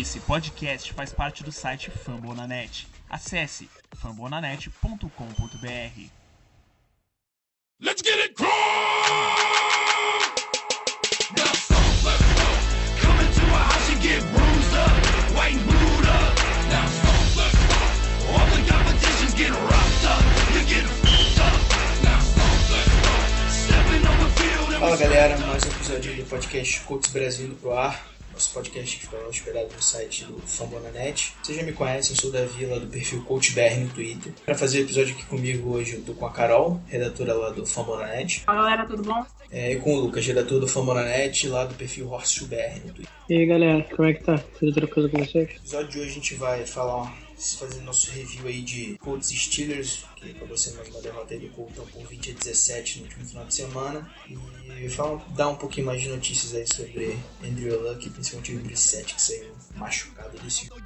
Esse podcast faz parte do site Fambonanet. Acesse fambonanet.com.br. Let's get it crunk! Now songs, let's go. Come into a house and get bruised up, white and blued up. Now songs, let's go. All the competition's getting roughed up, you're getting f***ed up. Now songs, let's go. Stepping on the field and Fala galera, mais um episódio do podcast Colts Brasil indo pro ar nosso podcast que fica hospedado no site do Fambonanet. Vocês já me conhecem, eu sou da Vila do perfil CoachBR no Twitter. Para fazer o episódio aqui comigo hoje, eu tô com a Carol, redatora lá do Fambonanet. Fala galera, tudo bom? É, e com o Lucas, redator do Fambonanet, lá do perfil HorseBR no Twitter. E aí galera, como é que tá? Tudo tranquilo com vocês? No episódio de hoje a gente vai falar fazer nosso review aí de Colts e Steelers, que acabou sendo mais uma derrota do Colton por 20 a 17 no último final de semana. E falar, dar um pouquinho mais de notícias aí sobre Andrew Luck, principalmente o Brissette, que saiu machucado desse jogo.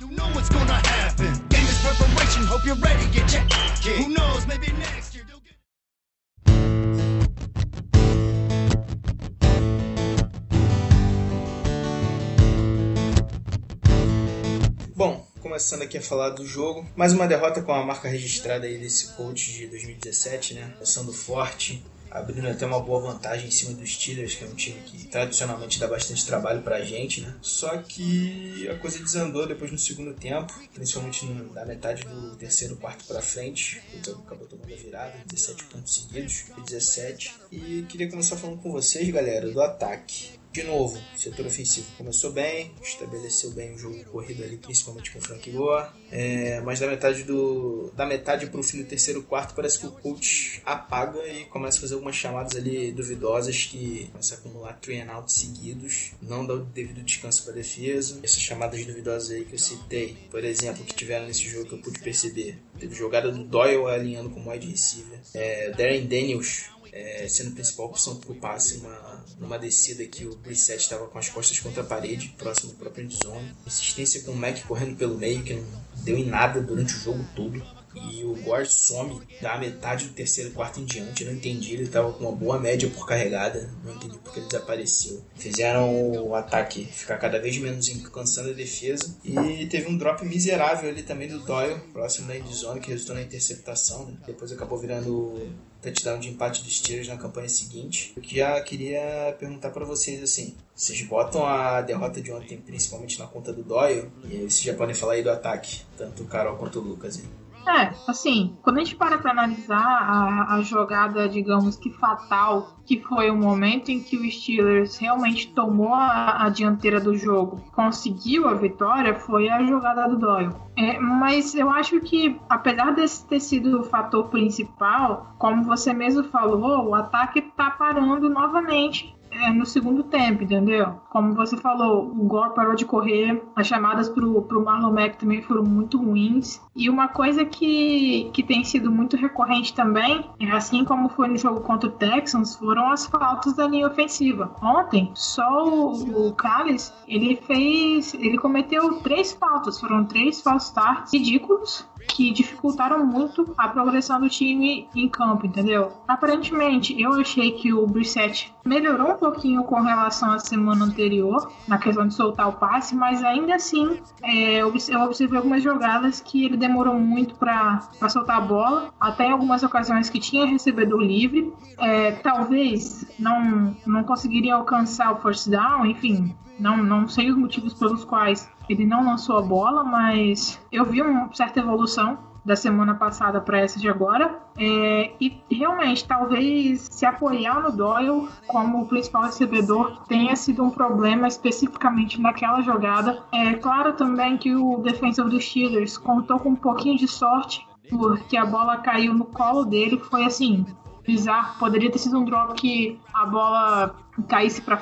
Bom, começando aqui a falar do jogo. Mais uma derrota com a marca registrada aí desse coach de 2017, né? Começando forte, abrindo até uma boa vantagem em cima dos Steelers, que é um time que tradicionalmente dá bastante trabalho pra gente, né? Só que a coisa desandou depois no segundo tempo, principalmente na metade do terceiro quarto pra frente. O acabou tomando a virada, 17 pontos seguidos, 17. E queria começar falando com vocês, galera, do ataque. De novo, setor ofensivo começou bem, estabeleceu bem o jogo corrido ali, principalmente com o Frank Gore. É, mas da metade do da metade para o fim do terceiro quarto parece que o coach apaga e começa a fazer algumas chamadas ali duvidosas que começa a acumular three and out seguidos, não dá o devido descanso para a defesa. Essas chamadas duvidosas aí que eu citei, por exemplo, que tiveram nesse jogo que eu pude perceber, teve jogada do Doyle alinhando com o wide receiver, é, Darren Daniels é, sendo a principal opção o passe uma, numa descida que o Brissett estava com as costas contra a parede, próximo do próprio endzone. Insistência com o Mac correndo pelo meio, que não deu em nada durante o jogo todo. E o Gore some da metade do terceiro quarto em diante. Eu não entendi, ele estava com uma boa média por carregada. Não entendi porque ele desapareceu. Fizeram o ataque ficar cada vez menos cansando a defesa. E teve um drop miserável ali também do Doyle, próximo da endzone, que resultou na interceptação. Depois acabou virando touchdown de empate dos Steelers na campanha seguinte. Eu já queria perguntar para vocês assim, vocês botam a derrota de ontem principalmente na conta do Doyle e aí vocês já podem falar aí do ataque, tanto o Carol quanto o Lucas. Aí. É, assim, quando a gente para para analisar a, a, jogada, digamos que fatal, que foi o momento em que o Steelers realmente tomou a, a dianteira do jogo, conseguiu a vitória, foi a jogada do Doyle. É, mas eu acho que, apesar desse ter sido o fator principal, como você mesmo falou, o ataque está parando novamente é, no segundo tempo, entendeu? Como você falou, o Gore parou de correr, as chamadas pro, pro Marlon Mack também foram muito ruins. E uma coisa que, que tem sido muito recorrente também, assim como foi no jogo contra o Texans, foram as faltas da linha ofensiva. Ontem, só o, o Callis, ele fez, ele cometeu três faltas, foram três false starts ridículos que dificultaram muito a progressão do time em campo, entendeu? Aparentemente, eu achei que o Brissett melhorou um pouquinho com relação à semana anterior, na questão de soltar o passe, mas ainda assim, é, eu observei algumas jogadas que ele demorou muito para soltar a bola, até em algumas ocasiões que tinha recebedor livre. É, talvez não, não conseguiria alcançar o first down, enfim, não, não sei os motivos pelos quais ele não lançou a bola, mas eu vi uma certa evolução da semana passada para essa de agora. É, e realmente, talvez se apoiar no Doyle como principal recebedor tenha sido um problema especificamente naquela jogada. É claro também que o defensor dos Steelers contou com um pouquinho de sorte, porque a bola caiu no colo dele. Foi assim, bizarro. Poderia ter sido um drop que a bola caísse para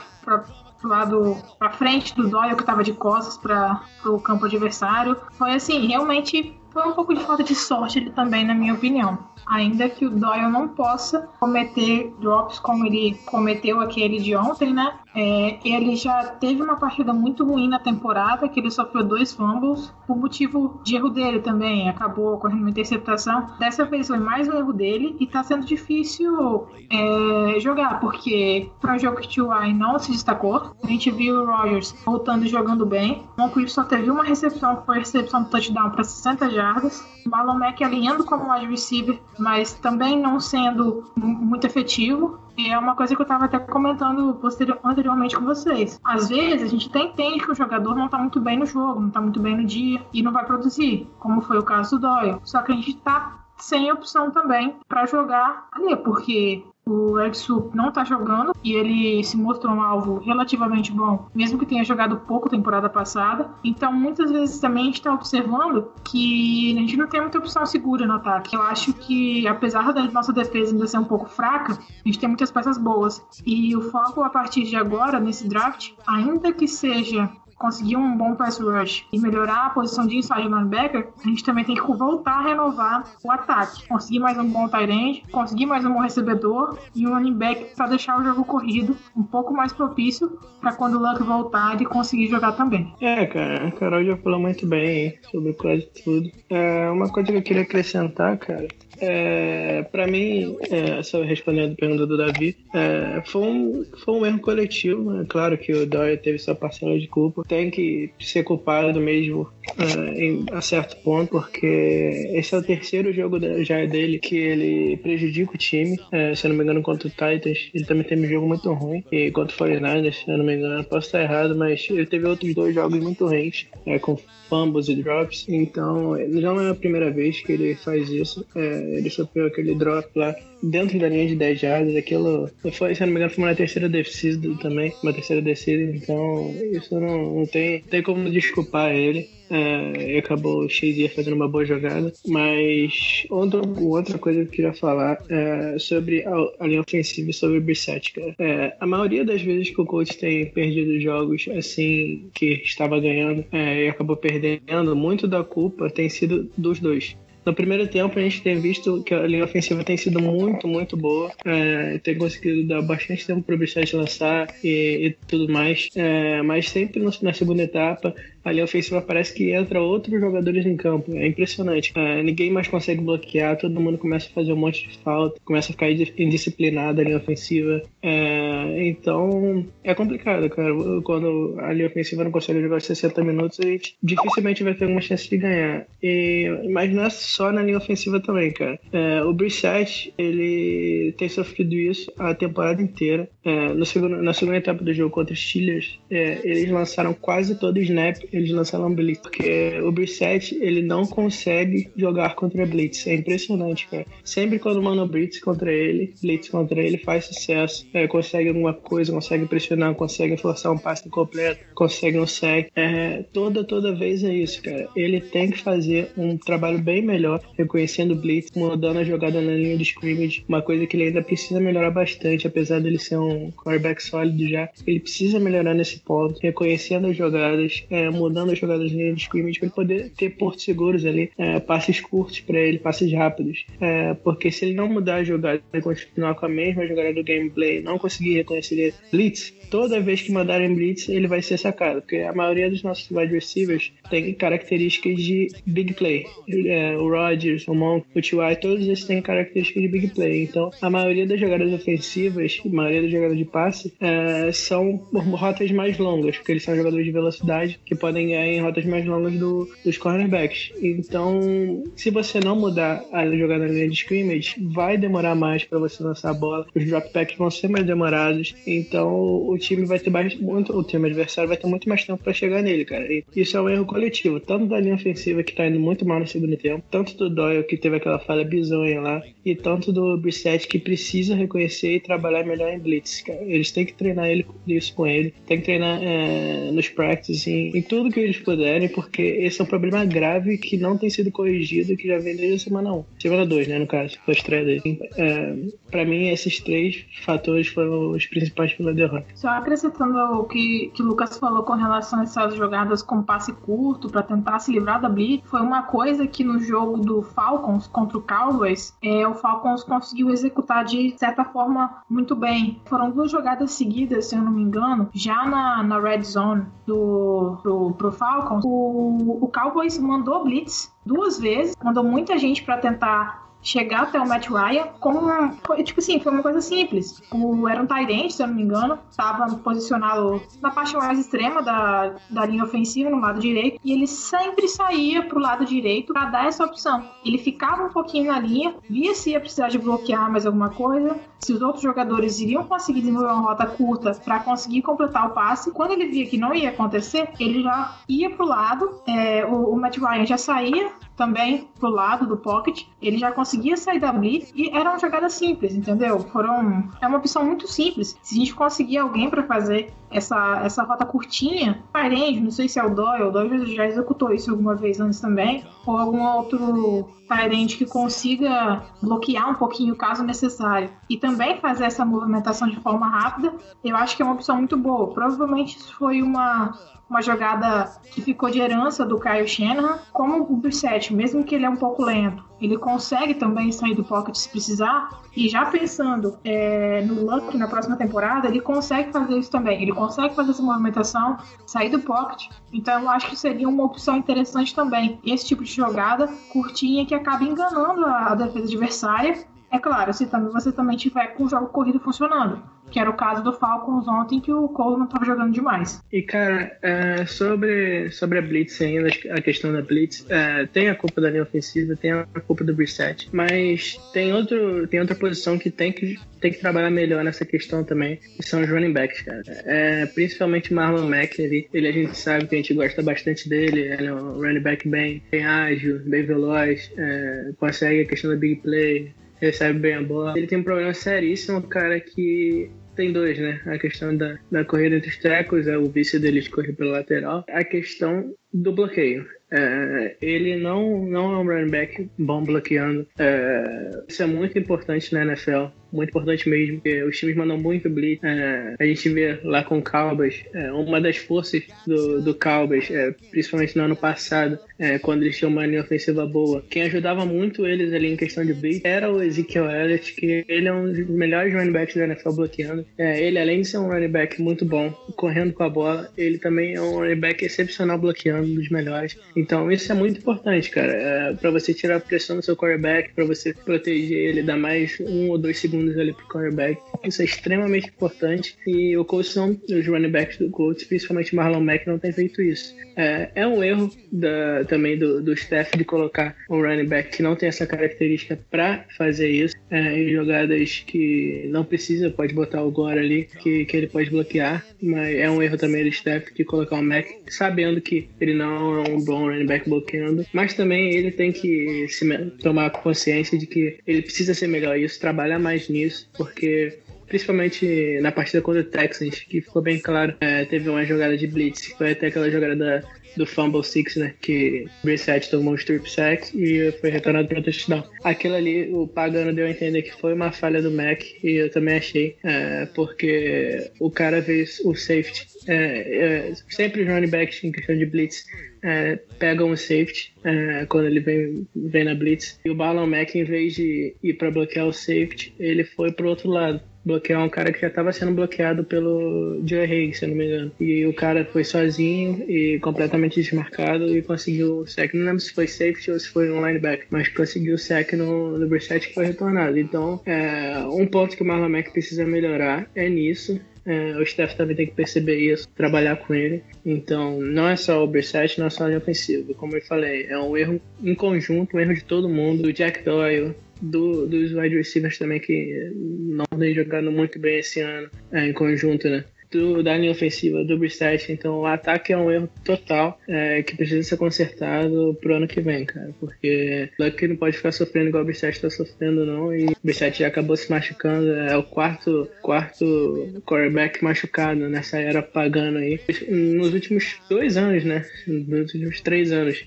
pro lado pra frente do Doyle, que estava de costas para o campo adversário. Foi assim, realmente foi um pouco de falta de sorte ele também, na minha opinião. Ainda que o Doyle não possa cometer drops como ele cometeu aquele de ontem, né? É, ele já teve uma partida muito ruim na temporada, que ele sofreu dois fumbles, por motivo de erro dele também, acabou ocorrendo uma interceptação. Dessa vez foi mais um erro dele e tá sendo difícil é, jogar, porque para o jogo que o T.Y. não se destacou, a gente viu o Rogers voltando e jogando bem. O Moncrief só teve uma recepção, que foi a recepção do touchdown para 60 jardas. O Marlon Mack alinhando como wide receiver, mas também não sendo muito efetivo. E é uma coisa que eu estava até comentando anteriormente com vocês. Às vezes a gente tem entende que o jogador não está muito bem no jogo, não está muito bem no dia e não vai produzir, como foi o caso do Doyle. Só que a gente está sem opção também para jogar ali, porque o Exu não tá jogando e ele se mostrou um alvo relativamente bom, mesmo que tenha jogado pouco temporada passada. Então, muitas vezes também a gente tá observando que a gente não tem muita opção segura no ataque. Eu acho que, apesar da nossa defesa ainda ser um pouco fraca, a gente tem muitas peças boas. E o foco a partir de agora, nesse draft, ainda que seja conseguir um bom pass rush e melhorar a posição de inside linebacker, a gente também tem que voltar a renovar o ataque. Conseguir mais um bom tight end, conseguir mais um bom recebedor e um running back para deixar o jogo corrido um pouco mais propício para quando o Luck voltar ele conseguir jogar também. É, cara, a Carol já falou muito bem sobre quase tudo. É, uma coisa que eu queria acrescentar, cara, é, para mim, é, só respondendo a pergunta do Davi, é, foi, um, foi um erro coletivo. É claro que o Dória teve sua parcela de culpa. Tem que ser culpado mesmo é, em, a certo ponto, porque esse é o terceiro jogo já dele que ele prejudica o time. É, se eu não me engano, contra o Titans, ele também teve um jogo muito ruim. E contra o 49ers, se eu não me engano, posso estar errado, mas ele teve outros dois jogos muito ruins, é, com fumbles e drops. Então, não é a primeira vez que ele faz isso. É, ele sofreu aquele drop lá dentro da linha de 10 jardas. Aquilo, foi, se não me engano, foi uma terceira descida também, uma terceira descida. Então, isso não, não tem, tem como desculpar ele. É, acabou o Shazier fazendo uma boa jogada. Mas outra, outra coisa que eu queria falar é sobre a, a, linha ofensiva e sobre o Brissett, cara. É, a maioria das vezes que o coach tem perdido jogos assim que estava ganhando é, e acabou perdendo, muito da culpa tem sido dos dois. No primeiro tempo, a gente tem visto que a linha ofensiva tem sido muito, muito boa. É, tem conseguido dar bastante tempo para o Brissett lançar e, e, tudo mais. É, mas sempre no, na segunda etapa, a linha ofensiva parece que entra outros jogadores em campo. É impressionante. É, ninguém mais consegue bloquear, todo mundo começa a fazer um monte de falta, começa a ficar indisciplinada a linha ofensiva. É, então, é complicado, cara. Quando a linha ofensiva não consegue jogar 60 minutos, a gente dificilmente vai ter alguma chance de ganhar. E, mas não é só na linha ofensiva também, cara. É, o Brissett, ele tem sofrido isso a temporada inteira. É, no segundo, na segunda etapa do jogo contra os Steelers, é, eles lançaram quase todo o snap eles lançaram Blitz. Porque o Brissett, ele não consegue jogar contra Blitz. É impressionante, cara. Sempre quando manda Blitz contra ele, Blitz contra ele, faz sucesso. É, consegue alguma coisa, consegue pressionar, consegue forçar um passe completo, consegue um sec. É, toda, toda vez é isso, cara. Ele tem que fazer um trabalho bem melhor, reconhecendo o Blitz, mudando a jogada na linha de scrimmage. Uma coisa que ele ainda precisa melhorar bastante, apesar dele ser um quarterback sólido já. Ele precisa melhorar nesse ponto, reconhecendo as jogadas, é, mudando as jogadas de scrimmage para ele poder ter portos seguros ali, é, passes curtos para ele, passes rápidos. É, porque se ele não mudar a jogada e continuar com a mesma jogada do gameplay, não conseguir reconhecer blitz, toda vez que mandarem blitz, ele vai ser sacado, porque a maioria dos nossos wide receivers tem características de big play. É, o Rodgers, o Monk, o T.Y., todos esses têm características de big play. Então, a maioria das jogadas ofensivas, a maioria das jogadas de passe, é, são rotas mais longas, porque eles são jogadores de velocidade que podem ganhar em rotas mais longas do, dos cornerbacks. Então, se você não mudar a jogada na linha de scrimmage, vai demorar mais para você lançar a bola. Os dropbacks vão ser mais demorados. Então, o time vai ter mais, muito, o time adversário vai ter muito mais tempo para chegar nele, cara. E isso é um erro coletivo, tanto da linha ofensiva que tá indo muito mal no segundo tempo, tanto do Doyle que teve aquela falha bizonha lá, e tanto do Brissett que precisa reconhecer e trabalhar melhor em blitz, cara. Eles têm que treinar ele, isso com ele, tem que treinar é, nos practices, em, em tudo que eles puderem, porque esse é um problema grave que não tem sido corrigido, que já vem desde a semana 1. Semana 2, né, no caso, foi a estreia dele. É, pra mim, esses três fatores foram os principais pela derrota. Só acrescentando o que, que o Lucas falou com relação a essas jogadas com passe curto para tentar se livrar da blitz, foi uma coisa que no jogo do Falcons contra o Cowboys, é, o Falcons conseguiu executar de certa forma muito bem. Foram duas jogadas seguidas, se eu não me engano, já na, na red zone do, do pro Falcons. O, o Cowboys mandou blitz duas vezes, mandou muita gente para tentar chegar até o Matt Ryan como uma, foi, tipo assim, foi uma coisa simples. O, era um tight se eu não me engano, estava posicionado na parte mais extrema da, da linha ofensiva, no lado direito, e ele sempre saía pro lado direito para dar essa opção. Ele ficava um pouquinho na linha, via se ia precisar de bloquear mais alguma coisa, se os outros jogadores iriam conseguir desenvolver uma rota curta para conseguir completar o passe. Quando ele via que não ia acontecer, ele já ia pro lado, é, o, o Matt Ryan já saía também pro lado do pocket, ele já conseguia sair da blitz e era uma jogada simples, entendeu? Foram é uma opção muito simples. Se a gente conseguir alguém para fazer essa, essa rota curtinha, Tyrande, não sei se é o Doyle, o Doyle já executou isso alguma vez antes também, ou algum outro Tyrande que consiga bloquear um pouquinho caso necessário. E também fazer essa movimentação de forma rápida, eu acho que é uma opção muito boa. Provavelmente isso foi uma uma jogada que ficou de herança do Kyle Shanahan, como o Brissett, mesmo que ele é um pouco lento, ele consegue também sair do pocket se precisar, e já pensando é, no Luck na próxima temporada, ele consegue fazer isso também, ele consegue fazer essa movimentação, sair do pocket, então eu acho que seria uma opção interessante também, esse tipo de jogada curtinha que acaba enganando a, a defesa adversária, é claro, se também, você também tiver com o jogo corrido funcionando que era o caso do Falcons ontem, que o Coleman estava jogando demais. E, cara, é, sobre, sobre a Blitz ainda, a questão da Blitz, é, tem a culpa da linha ofensiva, tem a culpa do Brissett, mas tem, outro, tem outra posição que tem que, tem que trabalhar melhor nessa questão também, que são os running backs, cara. É, principalmente Marlon Mack, ele, ele a gente sabe que a gente gosta bastante dele, ele é um running back bem, bem ágil, bem veloz, é, consegue a questão da big play, recebe bem a bola. Ele tem um problema seríssimo, cara, que tem dois, né? A questão da, da corrida entre os tecos, é o vício dele de correr pelo lateral. A questão do bloqueio. É, ele não, não é um running back bom bloqueando. É, isso é muito importante na NFL muito importante mesmo, porque os times mandam muito blitz. É, a gente vê lá com o Cowboys, é, uma das forças do, do Cowboys, é, principalmente no ano passado, é, quando eles tinham uma linha ofensiva boa, quem ajudava muito eles ali em questão de blitz era o Ezekiel Elliott, que ele é um dos melhores running backs da NFL bloqueando. É, ele, além de ser um running back muito bom, correndo com a bola, ele também é um running back excepcional bloqueando, dos melhores. Então isso é muito importante, cara, é, para você tirar a pressão do seu quarterback, para você proteger ele, dar mais um ou dois segundos segundos ali pro quarterback. Isso é extremamente importante. E o Colts não, os running backs do Colts, principalmente Marlon Mack, não tem feito isso. É, é um erro da, também do, do staff de colocar um running back que não tem essa característica para fazer isso. É, em jogadas que não precisa, pode botar o Gore ali que, que ele pode bloquear, mas é um erro também do staff de colocar o Mack sabendo que ele não é um bom running back bloqueando, mas também ele tem que se, tomar consciência de que ele precisa ser melhor. Isso, trabalhar mais nisso, porque principalmente na partida contra o Texans, que ficou bem claro, é, teve uma jogada de blitz, foi até aquela jogada da, do Fumble Six, né, que Brissett tomou um strip sack e foi retornado para o touchdown. Aquilo ali, o Pagano deu a entender que foi uma falha do Mac, e eu também achei, é, porque o cara fez o safety. É, é sempre os running backs em questão de blitz é, pegam o safety é, quando ele vem, vem na blitz. E o Balon Mack, em vez de ir para bloquear o safety, ele foi pro outro lado. Bloquear um cara que já estava sendo bloqueado pelo Joe Haig, se eu não me engano. E o cara foi sozinho e completamente desmarcado e conseguiu o sec. Não lembro se foi safety ou se foi um linebacker, mas conseguiu o sec no, no que foi retornado. Então, é, um ponto que o Marlon Mack precisa melhorar é nisso. É, o staff também tem que perceber isso, trabalhar com ele. Então, não é só o Brissett, não é só a linha ofensiva. Como eu falei, é um erro em conjunto, um erro de todo mundo. Do Jack Doyle, do, dos wide receivers também, que não vem jogando muito bem esse ano, é, em conjunto, né? Do, da linha ofensiva do Brissett. Então o ataque é um erro total é, que precisa ser consertado pro ano que vem, cara. Porque Luck não pode ficar sofrendo igual o Brissett tá sofrendo, não. E o Brissett já acabou se machucando. É o quarto, quarto quarterback machucado nessa era pagando aí. Nos últimos dois anos, né? Nos últimos três anos.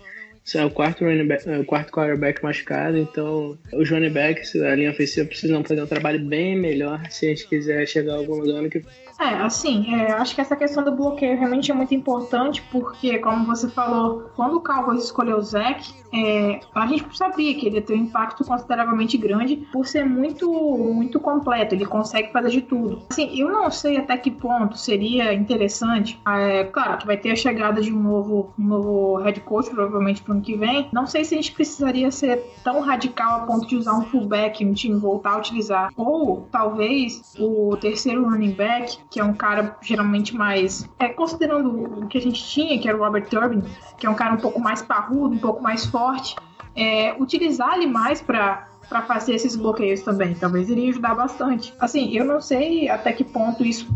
é o quarto, running back, é o quarto quarterback machucado, então os running backs, a linha ofensiva precisam fazer um trabalho bem melhor se a gente quiser chegar a algum lugar no que é, assim, é, acho que essa questão do bloqueio realmente é muito importante, porque, como você falou, quando o Cowboys escolheu o Zach, é, a gente sabia que ele ia ter um impacto consideravelmente grande por ser muito, muito completo, ele consegue fazer de tudo. Assim, eu não sei até que ponto seria interessante, é, claro que vai ter a chegada de um novo, um novo head coach, provavelmente pro ano que vem, não sei se a gente precisaria ser tão radical a ponto de usar um fullback, um time voltar a utilizar, ou talvez o terceiro running back, que é um cara geralmente mais. É, considerando o que a gente tinha, que era o Robert Turbin, que é um cara um pouco mais parrudo, um pouco mais forte, é, utilizar ele mais para para fazer esses bloqueios também. Talvez iria ajudar bastante. Assim, eu não sei até que ponto isso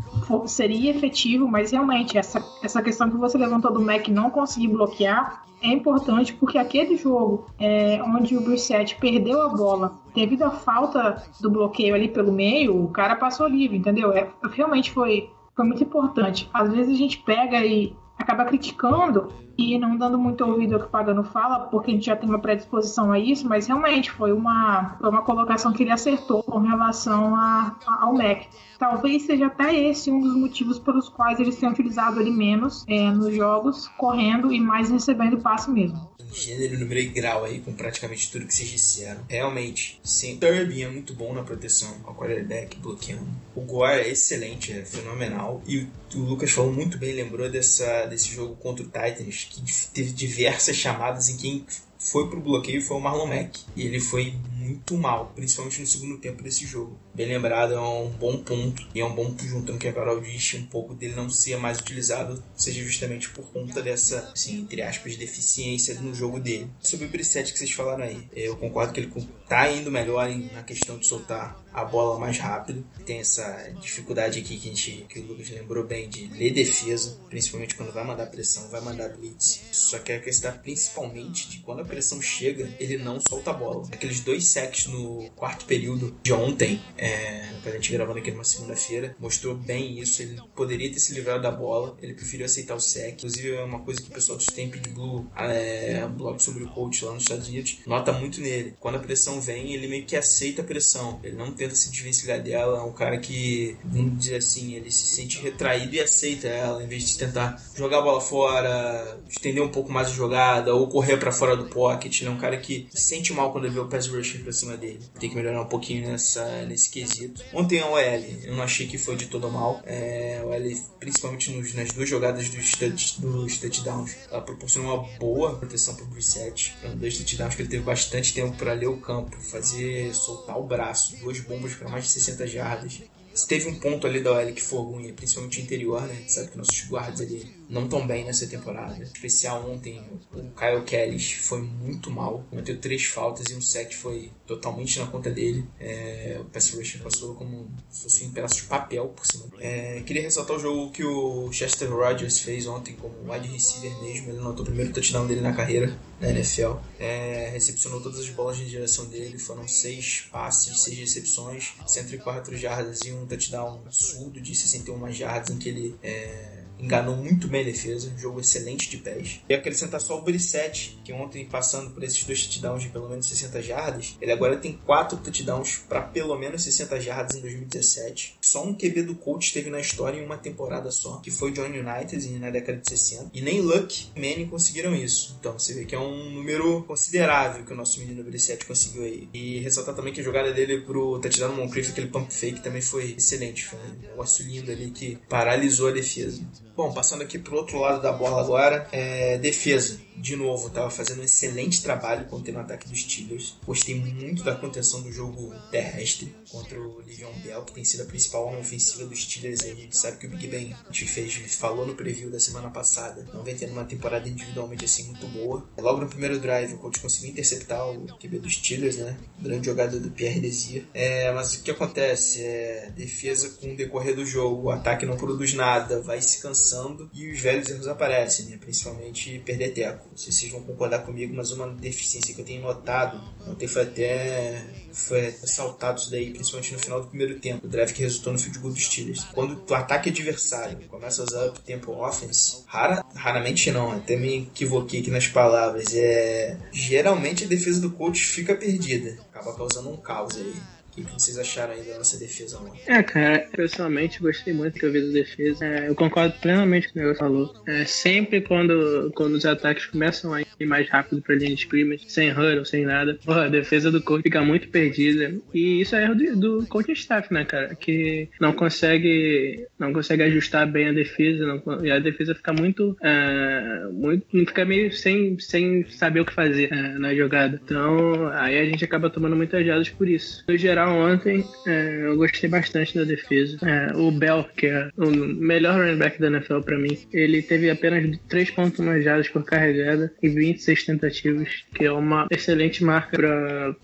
seria efetivo, mas realmente essa, essa questão que você levantou do Mac não conseguir bloquear é importante porque aquele jogo é, onde o Brissette perdeu a bola devido à falta do bloqueio ali pelo meio, o cara passou livre, entendeu? É, realmente foi, foi muito importante. Às vezes a gente pega e acaba criticando e não dando muito ouvido ao que o Pagano fala, porque a gente já tem uma predisposição a isso, mas realmente foi uma, foi uma colocação que ele acertou com relação a, a, ao Mac. Talvez seja até esse um dos motivos pelos quais eles têm utilizado ele menos é, nos jogos, correndo e mais recebendo passe mesmo gênero, número e grau aí com praticamente tudo que vocês disseram. Realmente, sim. Turbin é muito bom na proteção ao quarterback, bloqueando. O Gore é excelente, é fenomenal. E o, o Lucas falou muito bem, lembrou dessa, desse jogo contra o Titans, que teve diversas chamadas em quem foi pro bloqueio foi o Marlon Mack. E ele foi muito mal, principalmente no segundo tempo desse jogo. Bem lembrado, é um bom ponto. E é um bom juntando que a Carol disse, um pouco dele não ser mais utilizado, seja justamente por conta dessa, assim, entre aspas, deficiência no jogo dele. Sobre o Brissette que vocês falaram aí, eu concordo que ele tá indo melhor na questão de soltar a bola mais rápido. Tem essa dificuldade aqui que, a gente, que o Lucas lembrou bem de ler defesa, principalmente quando vai mandar pressão, vai mandar blitz. Só que a questão principalmente de quando a pressão chega, ele não solta a bola. Aqueles dois sacks no quarto período de ontem, é, a gente gravando aqui numa segunda-feira, mostrou bem isso. Ele poderia ter se livrado da bola, ele preferiu aceitar o sack. Inclusive, é uma coisa que o pessoal do Stampede Blue, é, blog sobre o coach lá nos Estados Unidos, nota muito nele. Quando a pressão vem, ele meio que aceita a pressão. Ele não tenta se desvencilhar dela. É um cara que, vamos dizer assim, ele se sente retraído e aceita ela, em vez de tentar jogar a bola fora, estender um pouco mais a jogada ou correr para fora do pocket. Ele é um cara que se sente mal quando ele vê o pass rusher pra cima dele. Tem que melhorar um pouquinho nessa, nesse quesito. Ontem a OL, eu não achei que foi de todo mal. É, a OL, principalmente nos, nas duas jogadas dos, touch, dos touchdowns, ela proporcionou uma boa proteção pro Brissett. Foram dois touchdowns que ele teve bastante tempo para ler o campo, fazer soltar o braço, duas bombas para mais de 60 jardas. Se teve um ponto ali da OL que foi ruim, principalmente interior, né? Sabe que nossos guardas ali não tão bem nessa temporada. Em especial ontem, o Kyle Kelly foi muito mal. Cometeu três faltas e um set foi totalmente na conta dele. É, o pass rusher passou como se fosse um pedaço de papel por cima. É, queria ressaltar o jogo que o Chester Rogers fez ontem como wide receiver mesmo. Ele anotou o primeiro touchdown dele na carreira na NFL. É, recepcionou todas as bolas de direção dele. Foram seis passes, seis recepções, 104 jardas e um touchdown absurdo de 61 jardas em que ele é, enganou muito bem a defesa, um jogo excelente de pés. E acrescentar só o Brissette, que ontem passando por esses dois touchdowns de pelo menos 60 jardas, ele agora tem quatro touchdowns para pelo menos 60 jardas em 2017. Só um QB do coach teve na história em uma temporada só, que foi John United na década de 60. E nem Luck e Manning conseguiram isso. Então você vê que é um número considerável que o nosso menino Brissette conseguiu aí. E ressaltar também que a jogada dele pro touchdown Moncrief, aquele pump fake, também foi excelente. Foi um negócio lindo ali que paralisou a defesa. Bom, passando aqui pro outro lado da bola agora, é defesa de novo, estava fazendo um excelente trabalho contra o ataque dos Steelers. Gostei muito da contenção do jogo terrestre contra o Livion Bell, que tem sido a principal arma ofensiva dos Steelers. A gente sabe que o Big Ben a gente fez, falou no preview da semana passada, não vem tendo uma temporada individualmente assim muito boa. Logo no primeiro drive, o coach conseguiu interceptar o QB dos Steelers, né? Grande jogada do Pierre Desir. É, mas o que acontece? É defesa com o decorrer do jogo, o ataque não produz nada, vai se cansando e os velhos erros aparecem, né? Principalmente perder teco. Não sei se vocês vão concordar comigo, mas uma deficiência que eu tenho notado, ontem foi até foi assaltado isso daí, principalmente no final do primeiro tempo, o drive que resultou no field goal dos Steelers. Quando o ataque adversário começa a usar o tempo offense, rara, raramente não, até me equivoquei aqui nas palavras, é geralmente a defesa do coach fica perdida, acaba causando um caos aí. O que vocês acharam aí da nossa defesa ontem? É, cara, pessoalmente gostei muito que eu vi da defesa. É, eu concordo plenamente com o que o falou. É, sempre quando, quando os ataques começam a ir mais rápido pra linha de scrimmage, sem huddle, sem nada, a defesa do coach fica muito perdida. E isso é erro do, do coaching staff, né, cara? Que não consegue, não consegue ajustar bem a defesa, não, e a defesa fica muito, é, muito fica meio sem, sem saber o que fazer é, na jogada. Então, aí a gente acaba tomando muitas jadas por isso. No geral, ontem, é, eu gostei bastante da defesa. É, o Bell, que é o melhor running back da NFL para mim, ele teve apenas 3.1 jardas por carregada e 26 tentativas, que é uma excelente marca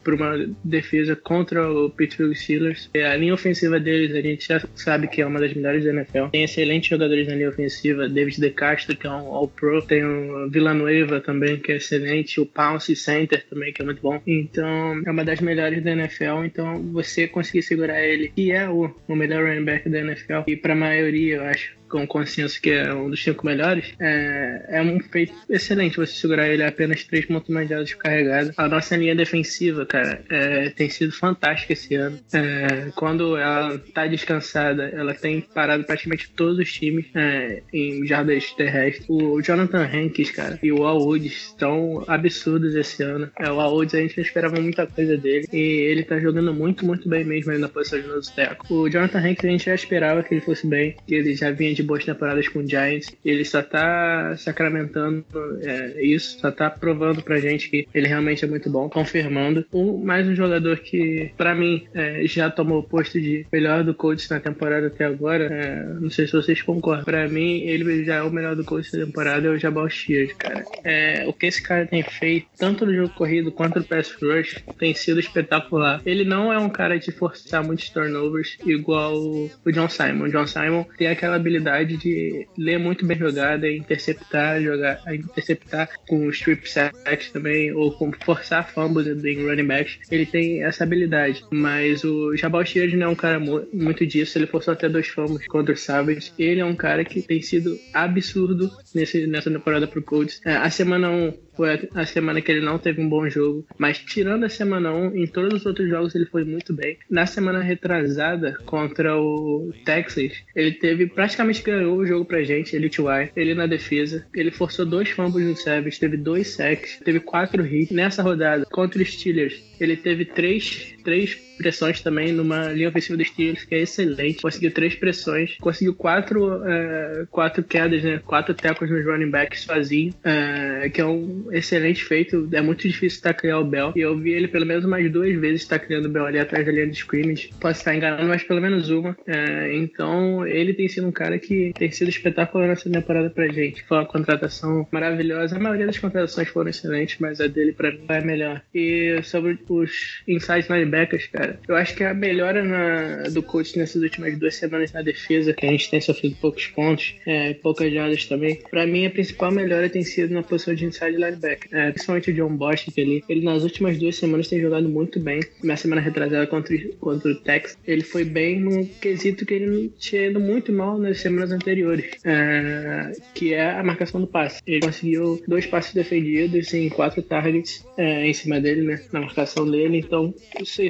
para uma defesa contra o Pittsburgh Steelers. É, a linha ofensiva deles, a gente já sabe que é uma das melhores da NFL. Tem excelentes jogadores na linha ofensiva, David De Castro, que é um All-Pro, tem o Villanueva também, que é excelente, o Pounce Center também, que é muito bom. Então, é uma das melhores da NFL, então você conseguir segurar ele, que é o, o melhor running back da NFL, e para a maioria, eu acho, com consenso que é um dos cinco melhores, é, é um feito excelente você segurar ele apenas três pontos mediados carregados. A nossa linha defensiva, cara, é, tem sido fantástica esse ano. É, quando ela tá descansada, ela tem parado praticamente todos os times é, em jardas terrestres. O Jonathan Hankins, cara, e o Al Woods estão absurdos esse ano. É, o Al Woods a gente não esperava muita coisa dele e ele tá jogando muito, muito bem mesmo na posição de novo teco. O Jonathan Hankins a gente já esperava que ele fosse bem, que ele já vinha de de boas temporadas com o Giants. Ele só tá sacramentando é, isso, só tá provando pra gente que ele realmente é muito bom, confirmando. Um, mais um jogador que, pra mim, é, já tomou o posto de melhor do Colts na temporada até agora. É, não sei se vocês concordam. Pra mim, ele já é o melhor do Colts da temporada, é o Jabal Shears, cara. É, o que esse cara tem feito, tanto no jogo corrido quanto no pass rush, tem sido espetacular. Ele não é um cara de forçar muitos turnovers, igual o John Simon. O John Simon tem aquela habilidade de ler muito bem jogada e interceptar, jogar, interceptar com strip sacks também, ou com forçar fumbles em running backs. Ele tem essa habilidade. Mas o Jabal Sheard não é um cara muito disso. Ele forçou até dois fumbles contra o Savage. Ele é um cara que tem sido absurdo nesse, nessa temporada pro Colts. É, a semana 1 foi a semana que ele não teve um bom jogo, mas tirando a semana 1, em todos os outros jogos ele foi muito bem. Na semana retrasada contra o Texas, ele teve praticamente ganhou o jogo pra gente, ele T.Y. Ele na defesa, ele forçou dois fumbles no Savage, teve dois sacks, teve quatro hits. Nessa rodada contra os Steelers, ele teve três, três pressões também numa linha ofensiva dos Steelers, que é excelente. Conseguiu três pressões, conseguiu quatro, é, quatro quedas, né? Quatro tecos nos running backs sozinho, é, que é um excelente feito. É muito difícil taclear o Bell. E eu vi ele pelo menos mais duas vezes tacleando o Bell ali atrás da linha de scrimmage. Posso estar enganando, mas pelo menos uma. É, então, ele tem sido um cara que tem sido espetacular nessa temporada pra gente. Foi uma contratação maravilhosa. A maioria das contratações foram excelentes, mas a dele pra mim é melhor. E sobre os inside linebackers, cara, eu acho que a melhora na, do coach nessas últimas duas semanas na defesa, que a gente tem sofrido poucos pontos, é, poucas jardas também, pra mim a principal melhora tem sido na posição de inside linebacker. É, principalmente o John Bostic ali. Ele nas últimas duas semanas tem jogado muito bem. Na semana retrasada contra, contra o Tex, ele foi bem no quesito que ele tinha ido muito mal nas semanas anteriores, é, que é a marcação do passe. Ele conseguiu dois passes defendidos em quatro targets é, em cima dele, né, na marcação dele. Então,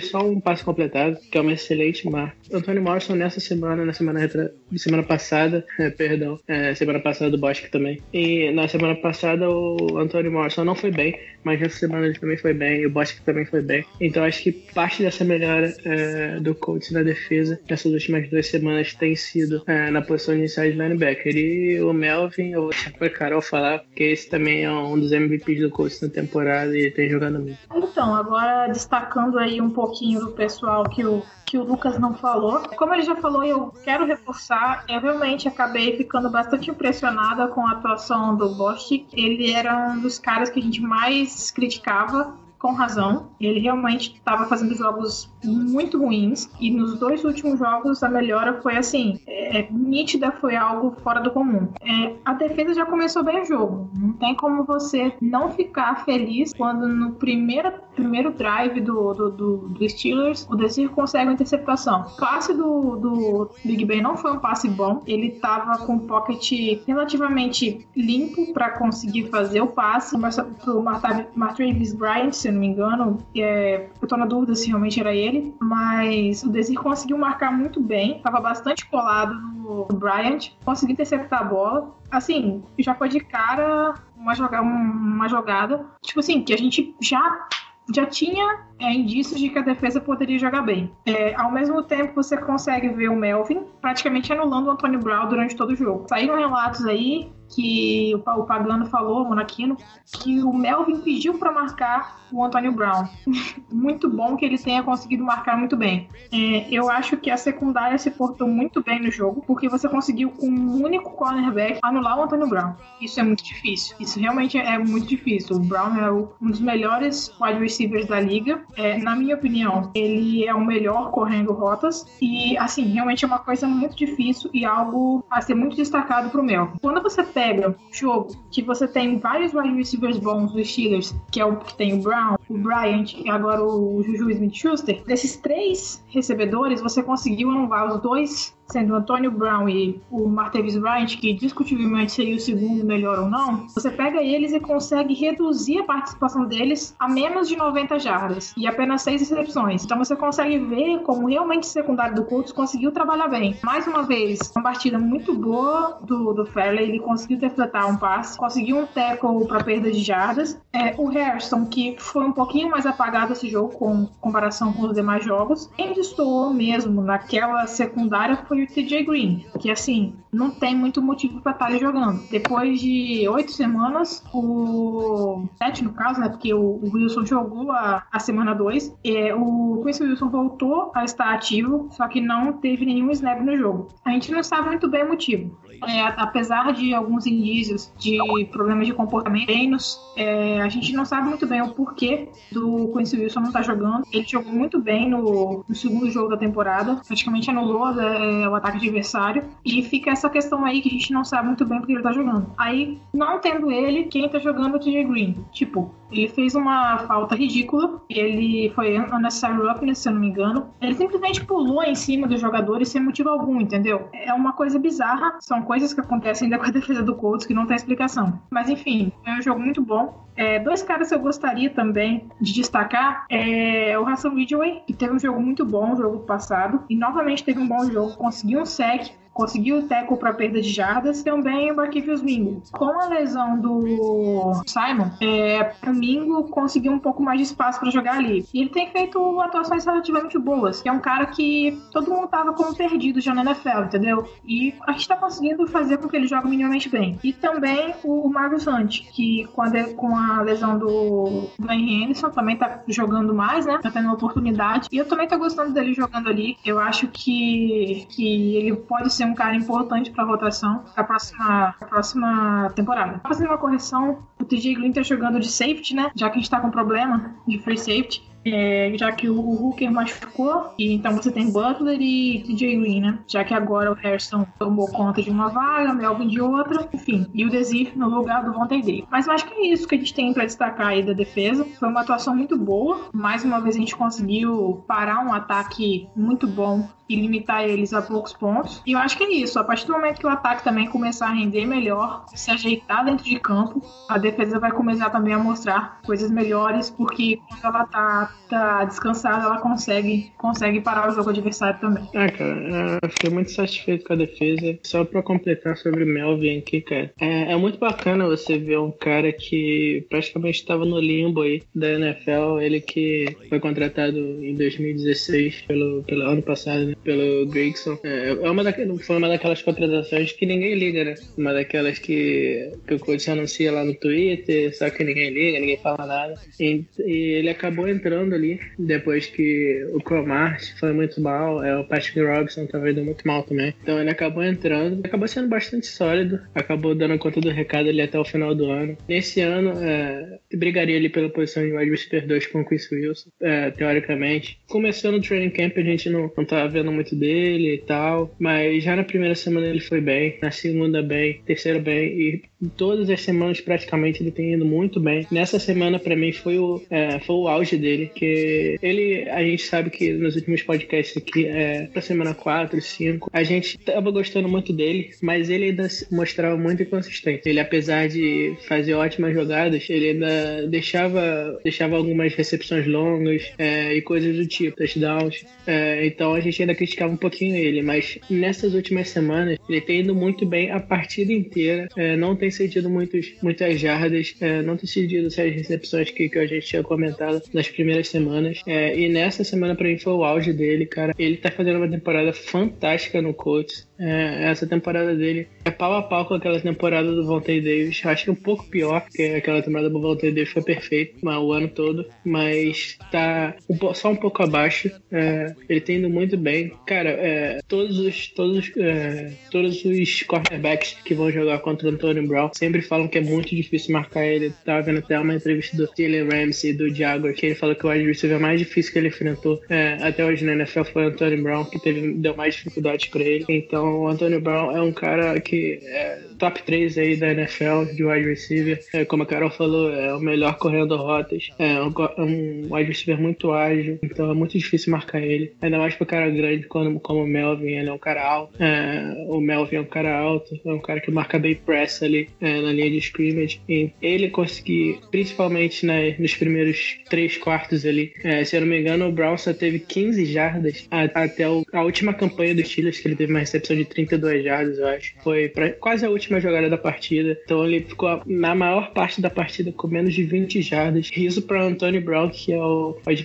só um passe completado, que é uma excelente marca. Antônio Morrison nessa semana, na semana, retra... semana passada, é, perdão, é, semana passada do Bosque também. E na semana passada o Antônio Morrison não foi bem, mas nessa semana ele também foi bem, e o Bosque também foi bem. Então acho que parte dessa melhora é, do Colts na defesa nessas últimas duas semanas tem sido na posição de inside linebacker. E o Melvin, eu vou deixar pra Carol falar, porque esse também é um dos MVPs do Colts na temporada e tem jogado muito. Então, agora destacando aí um pouquinho do pessoal que o que o Lucas não falou. Como ele já falou, eu quero reforçar, eu realmente acabei ficando bastante impressionada com a atuação do Bosch. Ele era um dos caras que a gente mais criticava com razão. Ele realmente estava fazendo jogos muito ruins e nos dois últimos jogos a melhora foi assim, é, nítida, foi algo fora do comum. É, a defesa já começou bem o jogo. Não tem como você não ficar feliz quando no primeiro, primeiro drive do, do, do, do Steelers o Desir consegue uma interceptação. O passe do, do Big Ben não foi um passe bom. Ele estava com o pocket relativamente limpo para conseguir fazer o passe pro Martavis Bryant, se eu não me engano. É, eu tô na dúvida se realmente era ele, mas o Desir conseguiu marcar muito bem, estava bastante colado no Bryant, conseguiu interceptar a bola. Assim, já foi de cara uma jogada, uma jogada, tipo assim, que a gente já já tinha é, indícios de que a defesa poderia jogar bem. É, ao mesmo tempo, você consegue ver o Melvin praticamente anulando o Antônio Brown durante todo o jogo. Saíram relatos aí que o Pagano falou, o Monaquino, que o Melvin pediu para marcar o Antônio Brown. muito bom que ele tenha conseguido marcar muito bem. É, eu acho que a secundária se portou muito bem no jogo, porque você conseguiu com um único cornerback anular o Antônio Brown. Isso é muito difícil. Isso realmente é muito difícil. O Brown é um dos melhores wide receivers da liga. É, na minha opinião, ele é o melhor correndo rotas. E, assim, realmente é uma coisa muito difícil e algo a ser muito destacado pro Melvin. Quando você um jogo que você tem vários wide receivers bons dos Steelers, que é o que tem o Brown, o Bryant e agora o Juju Smith-Schuster, desses três recebedores, você conseguiu anular os dois sendo Antônio Brown e o Martavis Bryant, que discutivelmente seria o segundo melhor ou não, você pega eles e consegue reduzir a participação deles a menos de 90 jardas e apenas 6 recepções. Então você consegue ver como realmente o secundário do Colts conseguiu trabalhar bem. Mais uma vez, uma partida muito boa do, do Fairley, ele conseguiu interpretar um passe, conseguiu um tackle para perda de jardas. É, o Harrison, que foi um pouquinho mais apagado esse jogo com comparação com os demais jogos, quem destoou mesmo naquela secundária foi o TJ Green, que assim, não tem muito motivo para estar jogando. Depois de oito semanas, o. Sete no caso, né? Porque o, Wilson jogou a, a semana 2. É, o Quincy Wilson voltou a estar ativo, só que não teve nenhum snap no jogo. A gente não sabe muito bem o motivo. É, apesar de alguns indícios de problemas de comportamento treinos, é, a gente não sabe muito bem o porquê do Quincy Wilson não estar tá jogando. Ele jogou muito bem no, no segundo jogo da temporada, praticamente anulou é, o ataque adversário, e fica essa questão aí que a gente não sabe muito bem porque ele tá jogando. Aí, não tendo ele, quem tá jogando é o TJ Green. Tipo, ele fez uma falta ridícula, ele foi unnecessary roughness, se eu não me engano. Ele simplesmente pulou em cima dos jogadores sem motivo algum, entendeu? É uma coisa bizarra, são coisas que acontecem ainda com a defesa do Colts que não tem explicação. Mas enfim, é um jogo muito bom. É, dois caras que eu gostaria também de destacar é o Hassan Ridgway, que teve um jogo muito bom no jogo passado, e novamente teve um bom jogo, conseguiu um sec, conseguiu o teco para perda de jardas, também o Marquinhos Mingo. Com a lesão do Simon, é, o Mingo conseguiu um pouco mais de espaço para jogar ali. E ele tem feito atuações relativamente boas, que é um cara que todo mundo tava como perdido já na NFL, entendeu? E a gente tá conseguindo fazer com que ele jogue minimamente bem. E também o, Marcos Hunt, que quando, com a lesão do Glenn Henderson também tá jogando mais, né? Tá tendo uma oportunidade. E eu também tô gostando dele jogando ali. Eu acho que, que ele pode ser um cara importante para a rotação para próxima, pra próxima temporada. Fazendo uma correção, o TJ Green tá jogando de safety, né? Já que a gente tá com problema de free safety. É, já que o, o Hooker machucou, e então você tem Butler e TJ Green, né? Já que agora o Harrison tomou conta de uma vaga, Melvin de outra, enfim. E o Desir no lugar do Vontae Day. Mas eu acho que é isso que a gente tem para destacar aí da defesa. Foi uma atuação muito boa. Mais uma vez a gente conseguiu parar um ataque muito bom e limitar eles a poucos pontos. E eu acho que é isso. A partir do momento que o ataque também começar a render melhor, se ajeitar dentro de campo, a defesa vai começar também a mostrar coisas melhores, porque quando ela tá, tá descansada, ela consegue, consegue parar o jogo adversário também. Ah, cara, eu fiquei muito satisfeito com a defesa. Só pra completar sobre o Melvin aqui, cara. É, é muito bacana você ver um cara que praticamente estava no limbo aí da NFL, ele que foi contratado em 2016 pelo, pelo ano passado, né? pelo Gregson. É, é uma daquelas, foi uma daquelas contratações que ninguém liga, né? Uma daquelas que, que o coach anuncia lá no Twitter, só que ninguém liga, ninguém fala nada. E, e ele acabou entrando ali, depois que o Cromart foi muito mal, é, o Patrick Robinson tava indo muito mal também. Então ele acabou entrando, acabou sendo bastante sólido, acabou dando conta do recado ali até o final do ano. Nesse ano, é, brigaria ali pela posição de wide receiver 2 com o Chris Wilson, é, teoricamente. Começando o training camp, a gente não, não tava vendo muito dele e tal, mas já na primeira semana ele foi bem, na segunda bem, terceira bem, e todas as semanas praticamente ele tem indo muito bem. Nessa semana, para mim, foi o, é, foi o auge dele, que ele, a gente sabe que nos últimos podcasts aqui, é, pra semana 4, 5, a gente tava gostando muito dele, mas ele ainda mostrava muito inconsistente. Ele, apesar de fazer ótimas jogadas, ele ainda deixava, deixava algumas recepções longas é, e coisas do tipo, touchdowns. É, então a gente ainda criticava um pouquinho ele, mas nessas últimas semanas ele tem ido muito bem a partida inteira, é, não tem cedido muitos, muitas jardas, é, não tem cedido essas recepções que, que a gente tinha comentado nas primeiras semanas. É, e nessa semana para mim foi o auge dele, cara. Ele tá fazendo uma temporada fantástica no Colts. É, essa temporada dele é pau a pau com aquela temporada do Vontae Davis. Acho que um pouco pior, porque aquela temporada do Vontae Davis foi perfeito o ano todo, mas tá um, só um pouco abaixo. É, ele tem indo muito bem. Cara, é, todos os todos, é, todos os quarterbacks que vão jogar contra o Antonio Brown sempre falam que é muito difícil marcar ele. Tava vendo até uma entrevista do Jalen Ramsey do Jaguar, que ele falou que o wide receiver mais difícil que ele enfrentou é, até hoje na NFL foi o Antonio Brown, que teve, deu mais dificuldades para ele. Então o Antonio Brown é um cara que é top 3 aí da NFL de wide receiver. É, como a Carol falou, é o melhor correndo rotas. É um, um wide receiver muito ágil, então é muito difícil marcar ele. Ainda mais para cara grande como, como o Melvin, ele é um cara alto. É, o Melvin é um cara alto, é um cara que marca bem press ali é, na linha de scrimmage. E ele conseguir, principalmente né, nos primeiros três quartos ali, é, se eu não me engano, o Brown só teve 15 jardas a, até o, a última campanha dos Steelers, que ele teve uma recepção de 32 jardas, eu acho. Foi pra, quase a última jogada da partida. Então ele ficou na maior parte da partida com menos de 20 jardas. Riso para Anthony Brown, que é o wide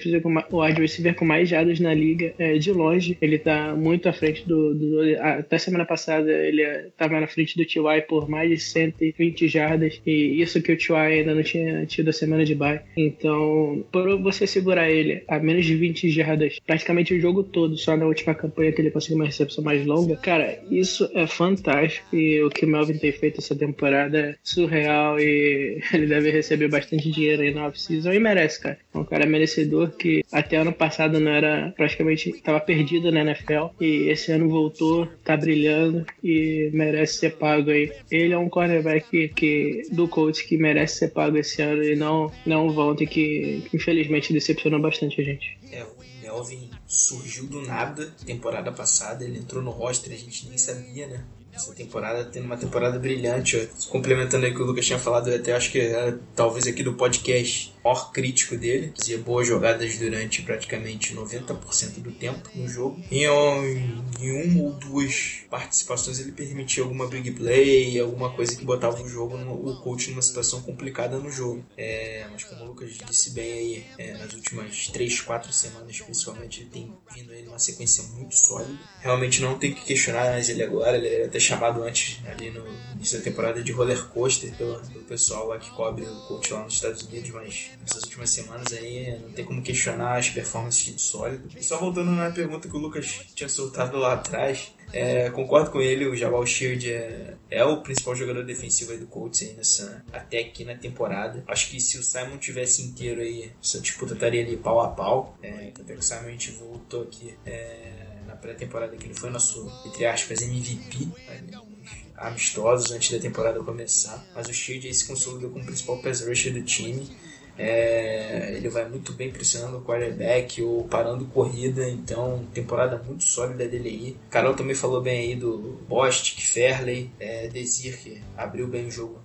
receiver com, mais jardas na liga, é, de longe. Ele tá muito à frente do, do. até semana passada ele estava na frente do T.Y. por mais de 120 jardas. E isso que o T.Y. ainda não tinha tido a semana de bye. Então, por você segurar ele a menos de 20 jardas praticamente o jogo todo, só na última campanha que ele conseguiu uma recepção mais longa, cara, isso é fantástico. E o que o Melvin tem feito essa temporada surreal e ele deve receber bastante dinheiro aí na off-season e merece, cara. É um cara merecedor que até ano passado não era praticamente estava perdido na NFL e esse ano voltou, tá brilhando e merece ser pago aí. Ele é um cornerback que, que do coach que merece ser pago esse ano e não não volta que, que infelizmente decepcionou bastante a gente. É, o surgiu do nada temporada passada, ele entrou no roster, a gente nem sabia, né? Essa temporada, tendo uma temporada brilhante. Complementando aí o que o Lucas tinha falado, eu até acho que é, talvez aqui do podcast maior crítico dele. Fazia boas jogadas durante praticamente 90% do tempo no jogo. E em uma ou duas participações ele permitia alguma big play, alguma coisa que botava o jogo, no, o coach numa situação complicada no jogo. É, mas como o Lucas disse bem aí, é, nas últimas 3, 4 semanas principalmente, ele tem vindo aí numa sequência muito sólida. Realmente não tem que questionar mais ele agora, ele até chamado antes, ali no início da temporada, de roller coaster pelo, pelo pessoal lá que cobre o coach lá nos Estados Unidos, mas nessas últimas semanas aí não tem como questionar as performances de sólido. E só voltando na pergunta que o Lucas tinha soltado lá atrás, é, concordo com ele, o Jabal Shield é, é, o principal jogador defensivo do Colts aí nessa, até aqui na temporada. Acho que se o Simon tivesse inteiro aí, essa disputa estaria ali pau a pau. É, até que o Simon a gente voltou aqui é, na pré-temporada que ele foi nosso, entre aspas, MVP. Amistosos antes da temporada começar, mas o Shield se consolidou como principal pass rusher do time é, ele vai muito bem pressionando o quarterback ou parando corrida, então temporada muito sólida dele aí. Carol também falou bem aí do Bostic, Fairley, é, Desir, que abriu bem o jogo,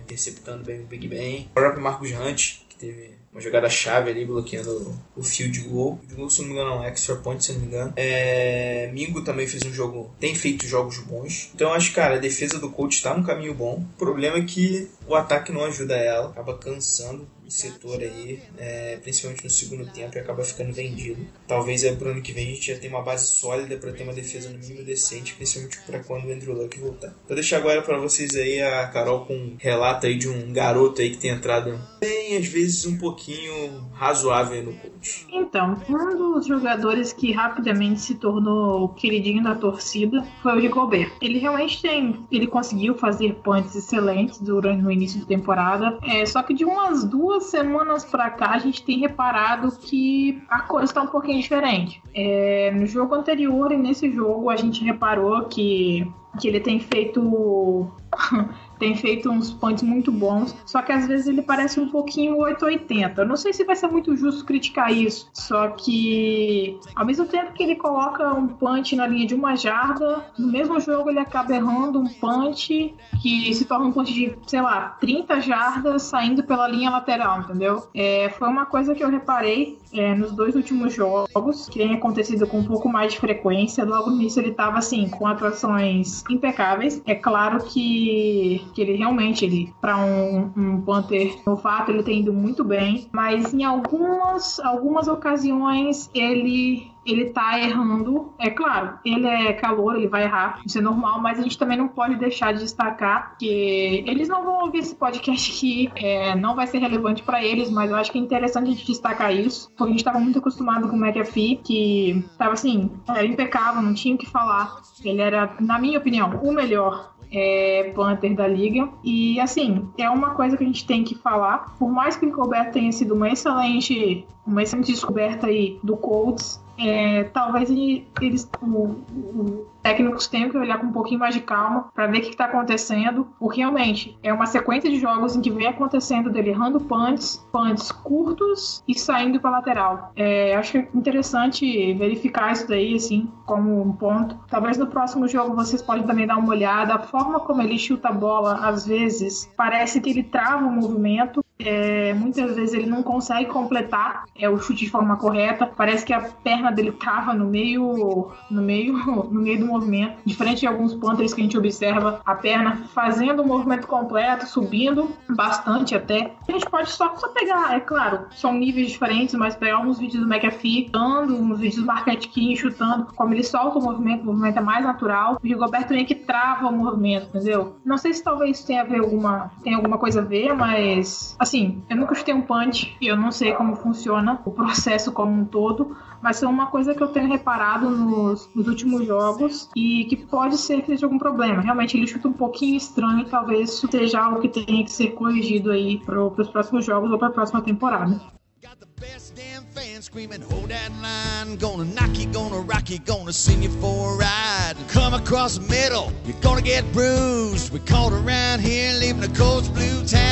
interceptando bem o Big Ben. O próprio Marcos Hunt, que teve uma jogada chave ali, bloqueando o field goal. Field goal, se não me engano, não, extra point, se não me engano. É, Mingo também fez um jogo, tem feito jogos bons. Então acho, cara, a defesa do coach está num caminho bom. O problema é que o ataque não ajuda ela, acaba cansando o setor aí, é, principalmente no segundo tempo, e acaba ficando vendido. Talvez é pro ano que vem a gente já tenha uma base sólida para ter uma defesa no mínimo decente, principalmente para quando o Andrew Luck voltar. Vou deixar agora para vocês aí a Carol com um relato aí de um garoto aí que tem entrado bem, às vezes um pouquinho razoável no coach. Então, um dos jogadores que rapidamente se tornou queridinho da torcida foi o Rigobert. Ele realmente tem, ele conseguiu fazer pontos excelentes durante início da temporada, é, só que de umas duas duas semanas pra cá a gente tem reparado que a coisa está um pouquinho diferente. É, no jogo anterior e nesse jogo a gente reparou que, que ele tem feito tem feito uns pontos muito bons, só que às vezes ele parece um pouquinho 880. Eu não sei se vai ser muito justo criticar isso, só que ao mesmo tempo que ele coloca um punch na linha de uma jarda, no mesmo jogo ele acaba errando um punch que se torna um punch de, sei lá, 30 jardas saindo pela linha lateral, entendeu? É, foi uma coisa que eu reparei é, nos dois últimos jogos, que tem acontecido com um pouco mais de frequência. Logo no início ele estava assim, com atuações impecáveis. É claro que que ele realmente, ele para um, um Panther novato, ele tem ido muito bem, mas em algumas, algumas ocasiões ele ele tá errando. É claro, ele é calor, ele vai errar, isso é normal, mas a gente também não pode deixar de destacar que eles não vão ouvir esse podcast aqui, é, não vai ser relevante para eles, mas eu acho que é interessante a gente destacar isso, porque a gente estava muito acostumado com o McAfee, que tava assim, era impecável, não tinha o que falar. Ele era, na minha opinião, o melhor é, Panther da liga. E assim, é uma coisa que a gente tem que falar. Por mais que o Colbert tenha sido uma excelente, uma excelente descoberta aí do Colts, é, talvez eles, o, técnicos tenham que olhar com um pouquinho mais de calma para ver o que está acontecendo, porque realmente é uma sequência de jogos em que vem acontecendo dele errando punts, punts curtos e saindo para lateral. É, acho é interessante verificar isso daí, assim, como um ponto. Talvez no próximo jogo vocês podem também dar uma olhada. A forma como ele chuta a bola, às vezes, parece que ele trava o movimento. É, muitas vezes ele não consegue completar é, o chute de forma correta. Parece que a perna dele trava no meio, no meio, no meio do movimento. Diferente de alguns Panthers que a gente observa a perna fazendo o movimento completo, subindo bastante até. A gente pode só, só pegar, é claro, são níveis diferentes, mas pegar alguns vídeos do McAfee, dando uns vídeos do Marquette King chutando, como ele solta o movimento, o movimento é mais natural. O Rigoberto também que trava o movimento, entendeu? Não sei se talvez tenha alguma, tem alguma coisa a ver, mas assim, eu nunca chutei um punch e eu não sei como funciona o processo como um todo, mas é uma coisa que eu tenho reparado nos, nos últimos jogos e que pode ser que seja algum problema. Realmente ele chuta um pouquinho estranho e talvez isso seja algo que tenha que ser corrigido aí para os próximos jogos ou para a próxima temporada. The screaming, hold that line. Gonna knock you, gonna rock you, gonna send you for a ride. Come across the middle, you're gonna get bruised. We caught around here, leaving a Colts blue tattoo.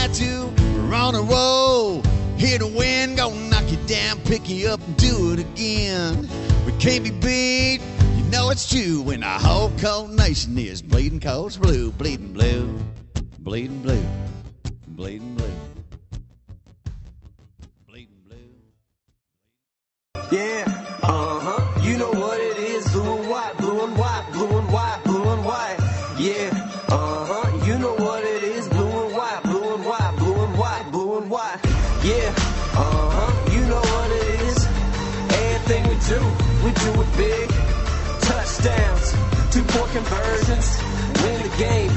Pick you up, and do it again. We can't be beat, you know it's true. When the whole cold nation is bleeding Colts blue, bleeding blue, bleeding blue, bleeding blue. Yeah, uh huh. You know what it is. Blue and white, blue and white, conversions, win the game.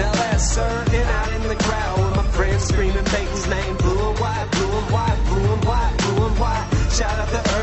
Now that's certain out in the crowd with my friends screaming Peyton's name. Blue and white, blue and white, blue and white, blue and white. Shout out the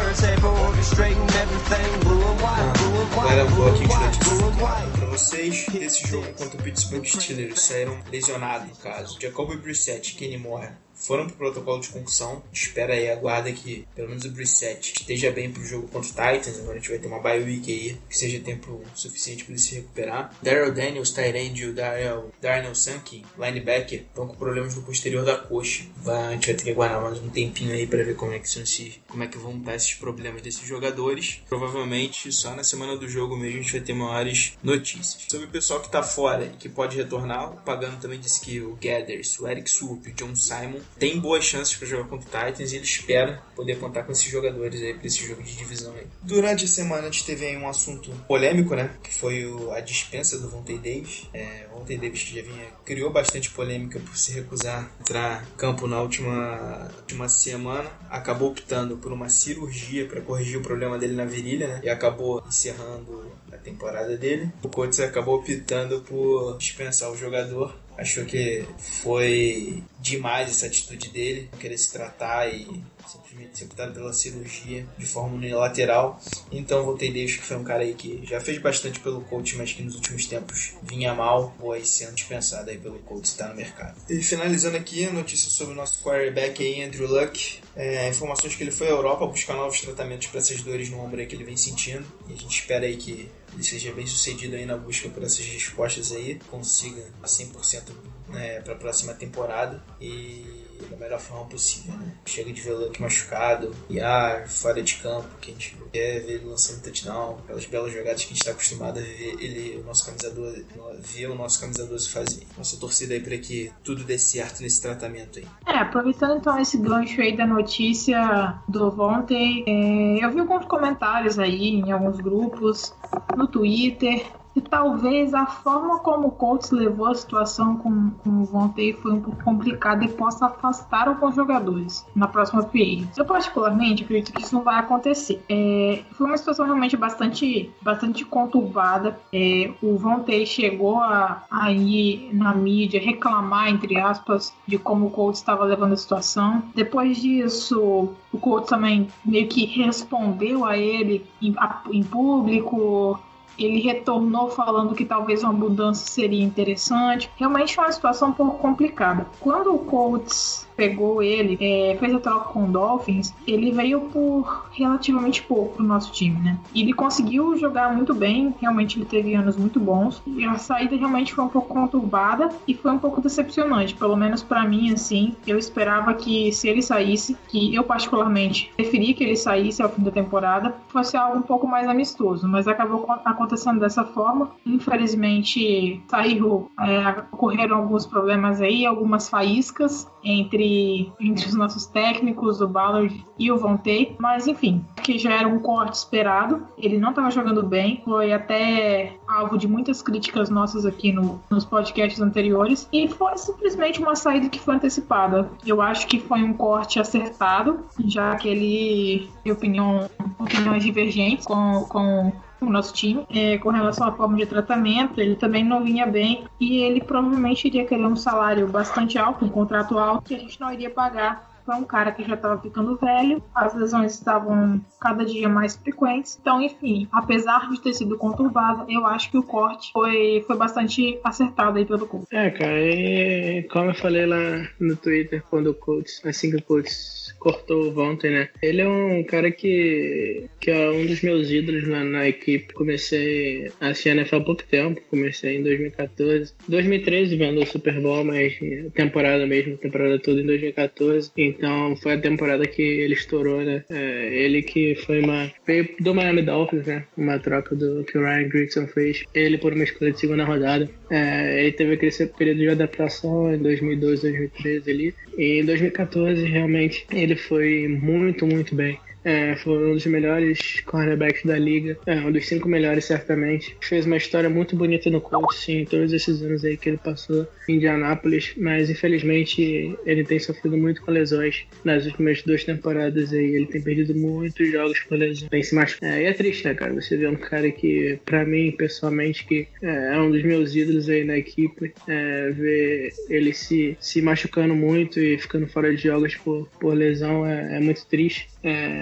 Galera, vou aqui para vocês. Esse jogo contra o Pittsburgh Steelers saíram lesionados, no caso. Jacoby Brissett Kenny Moore foram pro protocolo de concussão. Espera aí, aguarda que pelo menos o Brissett esteja bem pro jogo contra o Titans. Agora a gente vai ter uma bye week aí, que seja tempo suficiente para ele se recuperar. Daryl Daniels, Tyrande e o Daryl, Darnell Sankey, linebacker, estão com problemas no posterior da coxa. Vai, a gente vai ter que aguardar mais um tempinho aí para ver como é que são se, como é que vão estar esses problemas desses jogadores. Provavelmente só na semana do jogo mesmo a gente vai ter maiores notícias. Sobre o pessoal que tá fora e que pode retornar, o Pagano também disse que o Gathers, o Eric Swoop o John Simon tem boas chances para jogar contra o Titans e ele espera poder contar com esses jogadores aí para esse jogo de divisão aí. Durante a semana a gente teve um assunto polêmico, né? Que foi o, a dispensa do Vontae Davis. É, Vontae Davis que já vinha criou bastante polêmica por se recusar a entrar em campo na última, última semana, acabou optando por uma cirurgia para corrigir o problema dele na virilha, né? E acabou encerrando a temporada dele. O Colts acabou optando por dispensar o jogador achou que foi demais essa atitude dele, querer se tratar e simplesmente ser optado pela cirurgia de forma unilateral. Então voltei Davis, que foi um cara aí que já fez bastante pelo coach, mas que nos últimos tempos vinha mal, foi sendo dispensado aí pelo coach, está no mercado. E finalizando aqui, notícia sobre o nosso quarterback aí, Andrew Luck. É, informações que ele foi à Europa buscar novos tratamentos para essas dores no ombro que ele vem sentindo. E a gente espera aí que ele seja bem sucedido aí na busca por essas respostas aí, consiga 100% né, para a próxima temporada. E da melhor forma possível, né? Chega de ver machucado, e ah, fora de campo, que a gente quer ver ele lançando touchdown, aquelas belas jogadas que a gente está acostumado a ver ele, o nosso camisa 12, ver o nosso camisa 12 fazer. Nossa torcida aí para que tudo dê certo nesse tratamento aí. É, aproveitando então esse gancho aí da notícia do ontem, é, eu vi alguns comentários aí em alguns grupos, no Twitter, e talvez a forma como o Colts levou a situação com, com o Vontae foi um pouco complicada e possa afastar alguns jogadores na próxima free Eu particularmente acredito que isso não vai acontecer. É, foi uma situação realmente bastante, bastante conturbada. É, o Vontae chegou a, a ir na mídia reclamar, entre aspas, de como o Colts estava levando a situação. Depois disso, o Colts também meio que respondeu a ele em, a, em público, ele retornou falando que talvez uma mudança seria interessante. Realmente é uma situação um pouco complicada. Quando o Colts pegou ele, é, fez a troca com o Dolphins, ele veio por relativamente pouco pro nosso time, né? Ele conseguiu jogar muito bem, realmente ele teve anos muito bons. E a saída realmente foi um pouco conturbada e foi um pouco decepcionante, pelo menos para mim, assim. Eu esperava que se ele saísse, que eu particularmente preferia que ele saísse ao fim da temporada, fosse algo um pouco mais amistoso, mas acabou acontecendo dessa forma. Infelizmente, saiu, é, ocorreram alguns problemas aí, algumas faíscas entre entre, os nossos técnicos, o Ballard e o Vontae. Mas enfim, que já era um corte esperado. Ele não estava jogando bem, foi até alvo de muitas críticas nossas aqui no, nos podcasts anteriores. E foi simplesmente uma saída que foi antecipada. Eu acho que foi um corte acertado, já que ele tem opinião, opiniões divergentes com, com o nosso time é, com relação à forma de tratamento. Ele também não vinha bem e ele provavelmente iria querer um salário bastante alto, um contrato alto que a gente não iria pagar para um cara que já estava ficando velho, as lesões estavam cada dia mais frequentes. Então, enfim, apesar de ter sido conturbado, eu acho que o corte foi, foi bastante acertado aí pelo coach. É, cara, e como eu falei lá no Twitter, quando o coach, assim que o coach cortou ontem, né? Ele é um cara que, que é um dos meus ídolos na, na equipe. Comecei a a NFL há pouco tempo, comecei em 2014. 2013 vendo o Super Bowl, mas temporada mesmo, temporada toda em 2014. Então foi a temporada que ele estourou, né? É, ele que foi uma. veio do Miami Dolphins, né? Uma troca do que o Ryan Grigson fez. Ele por uma escolha de segunda rodada. É, ele teve aquele período de adaptação em 2012, 2013 ali. E em 2014, realmente, ele foi muito, muito bem. É, foi um dos melhores cornerbacks da liga, é, um dos cinco melhores certamente. Fez uma história muito bonita no Colts, sim, todos esses anos aí que ele passou em Indianápolis, mas infelizmente ele tem sofrido muito com lesões nas últimas duas temporadas aí. Ele tem perdido muitos jogos por lesões. Tem se machucado. É, e é triste, né, cara? Você vê um cara que, para mim, pessoalmente, que é, é, um dos meus ídolos aí na equipe, é, ver ele se, se machucando muito e ficando fora de jogos por, por lesão é, é muito triste.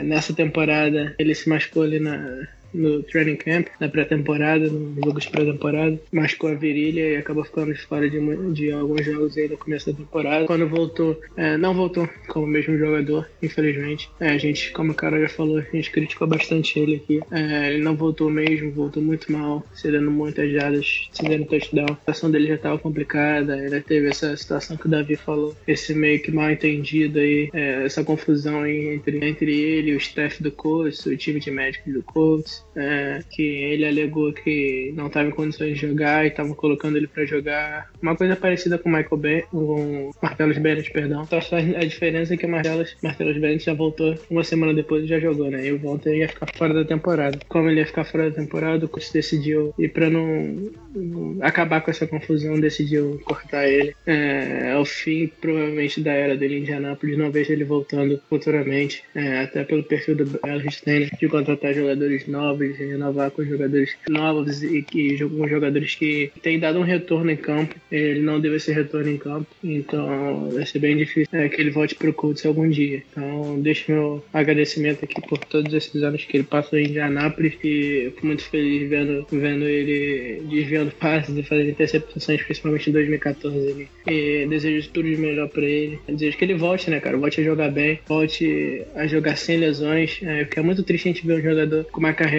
Nessa temporada ele se machucou ali na, no training camp, na pré-temporada, no jogo de pré-temporada, machucou a virilha e acabou ficando fora de, de, alguns jogos aí no começo da temporada. Quando voltou, é, não voltou como mesmo jogador, infelizmente. É, a gente, como o cara já falou, a gente criticou bastante ele aqui. É, ele não voltou mesmo, voltou muito mal, cedendo muitas jadas, cedendo touchdown. A situação dele já estava complicada, ainda teve essa situação que o Davi falou, esse meio que mal entendido aí, é, essa confusão aí entre, entre ele, o staff do coach, o time de médicos do Colts, é, que ele alegou que não estava em condições de jogar e estavam colocando ele para jogar. Uma coisa parecida com o Michael Bay, com Martellus Bennett, perdão. Só a diferença é que o Martellus, Martellus Bennett já voltou uma semana depois e já jogou, né? E o Walter ia ficar fora da temporada. Como ele ia ficar fora da temporada, o Colts decidiu, e para não, não, acabar com essa confusão, decidiu cortar ele. É, ao fim, provavelmente, da era dele em Indianápolis, não vejo ele voltando futuramente, é, até pelo perfil do Bell de contratar jogadores novos, renovar com jogadores novos e que com jogadores que têm dado um retorno em campo. Ele não deve ser retorno em campo, então vai ser bem difícil é, que ele volte para o Colts algum dia. Então, deixo meu agradecimento aqui por todos esses anos que ele passou em Indianápolis e fico muito feliz vendo, vendo ele desviando passes e fazendo interceptações, principalmente em 2014. E desejo tudo de melhor para ele. Desejo que ele volte, né, cara? Volte a jogar bem, volte a jogar sem lesões, é, porque é muito triste a gente ver um jogador com uma carreira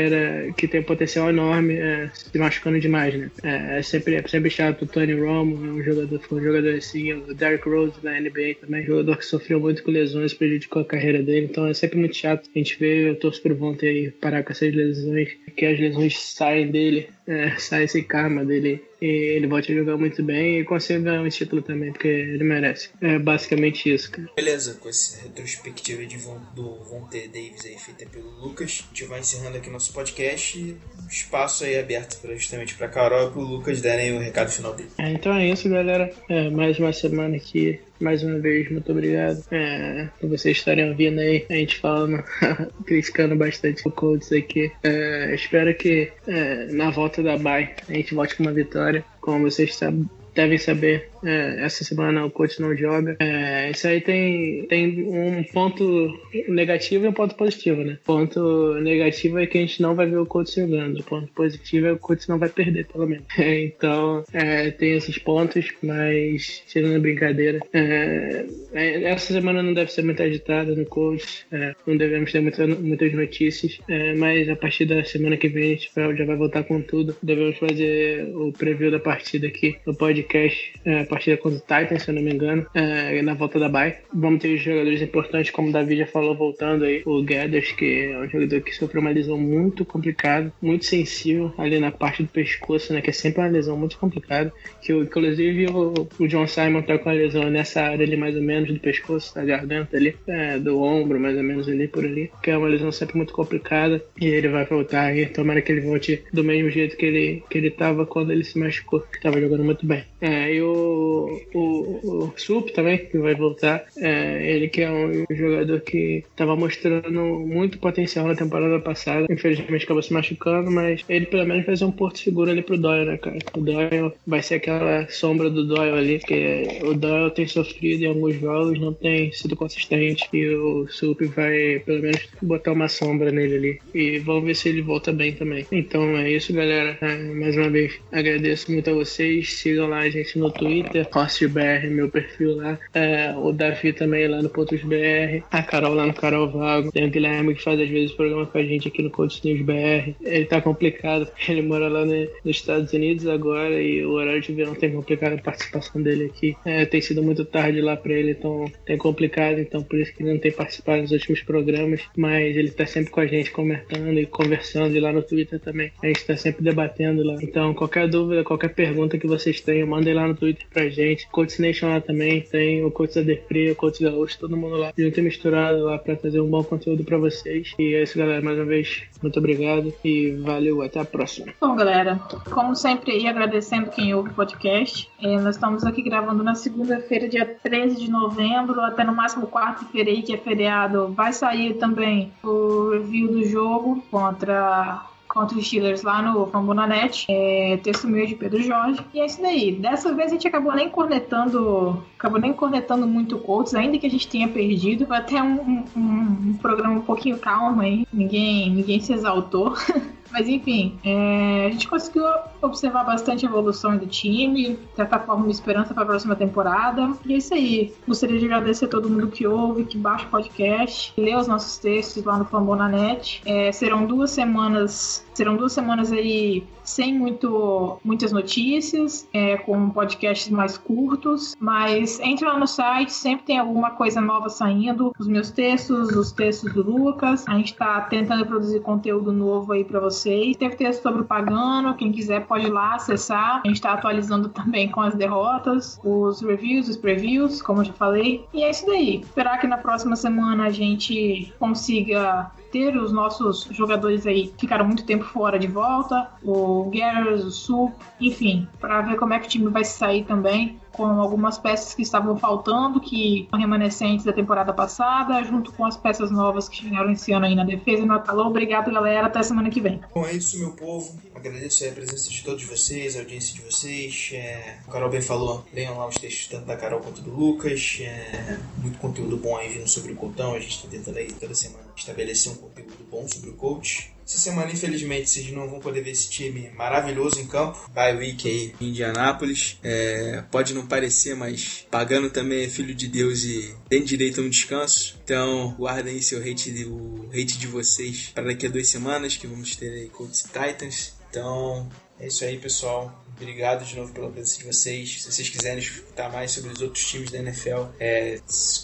que tem um potencial enorme é, se machucando demais, né? É, é, sempre, é sempre chato. O Tony Romo é um jogador, um jogador assim, o Derrick Rose da NBA também, jogador que sofreu muito com lesões, prejudicou a carreira dele, então é sempre muito chato a gente ver, eu torço pro Vontae aí parar com essas lesões, que as lesões saem dele, é, sai esse karma dele e ele volte a jogar muito bem e consiga ganhar um título também, porque ele merece. É basicamente isso, cara. Beleza, com essa retrospectiva de Von, do Von T. Davis aí feita pelo Lucas, a gente vai encerrando aqui nosso podcast espaço aí aberto pra, justamente para Carol e pro Lucas darem o recado final dele. É, então é isso, galera. É, mais uma semana aqui mais uma vez, muito obrigado é, por vocês estarem ouvindo aí. A gente falando, criticando bastante o Colts aqui. É, espero que é, na volta da Bay a gente volte com uma vitória. Como vocês sabem, devem saber, é, essa semana o coach não joga. É, isso aí tem, tem um ponto negativo e um ponto positivo, né? Ponto negativo é que a gente não vai ver o coach jogando. O ponto positivo é que o coach não vai perder, pelo menos. então, é, tem esses pontos, mas tirando a brincadeira, é, é, essa semana não deve ser muito agitada no coach. É, não devemos ter muita, muitas notícias, mas a partir da semana que vem a gente já vai voltar com tudo. Devemos fazer o preview da partida aqui no podcast partida contra o Titans, se eu não me engano, é, na volta da Bay. Vamos ter jogadores importantes, como o Davi já falou, voltando aí. O Gathers, que é um jogador que sofreu uma lesão muito complicada, muito sensível ali na parte do pescoço, né? Que é sempre uma lesão muito complicada. Que inclusive o, o John Simon tá com a lesão nessa área ali, mais ou menos, do pescoço, da garganta ali, é, do ombro, mais ou menos ali por ali. Que é uma lesão sempre muito complicada. E ele vai voltar aí. Tomara que ele volte do mesmo jeito que ele, que ele tava quando ele se machucou, que tava jogando muito bem. É, e o o, o, Sup também, que vai voltar. É, ele que é um jogador que estava mostrando muito potencial na temporada passada. Infelizmente acabou se machucando, mas ele pelo menos ser um porto seguro ali pro Doyle, né, cara? O Doyle vai ser aquela sombra do Doyle ali, que o Doyle tem sofrido em alguns jogos, não tem sido consistente. E o Sup vai pelo menos botar uma sombra nele ali. E vamos ver se ele volta bem também. Então é isso, galera. É, mais uma vez, agradeço muito a vocês. Sigam lá gente no Twitter Twitter, BR, meu perfil lá. É, o Davi também lá no Pontos BR. A Carol lá no Carol Vago. Tem o Guilherme que faz às vezes programa com a gente aqui no Pontos News BR. Ele tá complicado. Ele mora lá no, nos Estados Unidos agora e o horário de verão tem complicado a participação dele aqui. É, tem sido muito tarde lá pra ele, então tem complicado. Então por isso que ele não tem participado nos últimos programas. Mas ele tá sempre com a gente comentando e conversando. E lá no Twitter também. A gente tá sempre debatendo lá. Então qualquer dúvida, qualquer pergunta que vocês tenham, mandem lá no Twitter pra gente. Coach Nation lá também tem, o Coach da Defree, o Coach Gaúcho, todo mundo lá junto e misturado lá pra trazer um bom conteúdo pra vocês. E é isso, galera. Mais uma vez, muito obrigado e valeu. Até a próxima. Bom, galera, como sempre, aí agradecendo quem ouve o podcast. É, nós estamos aqui gravando na segunda-feira, dia 13 de novembro, até no máximo quarta-feira aí, que é feriado. Vai sair também o review do jogo contra contra os Steelers lá no Fambonanet. É, texto meu de Pedro Jorge. E é isso daí. Dessa vez a gente acabou nem cornetando. Acabou nem cornetando muito o Colts, ainda que a gente tenha perdido. Foi até um, um, um programa um pouquinho calmo aí. Ninguém, ninguém se exaltou. Mas enfim, é, a gente conseguiu observar bastante a evolução do time, de certa forma, uma esperança para a próxima temporada. E é isso aí. Gostaria de agradecer a todo mundo que ouve, que baixa o podcast, lê os nossos textos lá no Fambonanet. É, serão duas semanas, serão duas semanas aí sem muito, muitas notícias, é, com podcasts mais curtos, mas entre lá no site, sempre tem alguma coisa nova saindo, os meus textos, os textos do Lucas, a gente está tentando produzir conteúdo novo aí para vocês. Teve texto sobre o Pagano, quem quiser pode ir lá acessar, a gente está atualizando também com as derrotas, os reviews, os previews, como eu já falei, e é isso daí. Esperar que na próxima semana a gente consiga ter os nossos jogadores aí que ficaram muito tempo fora de volta, o Garrett, o Sup, enfim, para ver como é que o time vai sair também com algumas peças que estavam faltando, que são remanescentes da temporada passada, junto com as peças novas que chegaram esse ano aí na defesa e no atalão. Obrigado, galera. Até semana que vem. Bom, é isso, meu povo. Agradeço a presença de todos vocês, a audiência de vocês. É... O Carol bem falou, leiam lá os textos tanto da Carol quanto do Lucas. É... Muito conteúdo bom aí vindo sobre o Coutão. A gente está tentando aí toda semana estabelecer um conteúdo bom sobre o coach. Essa semana, infelizmente, vocês não vão poder ver esse time maravilhoso em campo. Bye week aí Indianápolis. É, pode não parecer, mas pagando também é filho de Deus e tem direito a um descanso. Então, guardem aí seu hate, o hate de vocês para daqui a duas semanas, que vamos ter aí Colts e Titans. Então, é isso aí, pessoal. Obrigado de novo pela presença de vocês. Se vocês quiserem escutar mais sobre os outros times da NFL, é,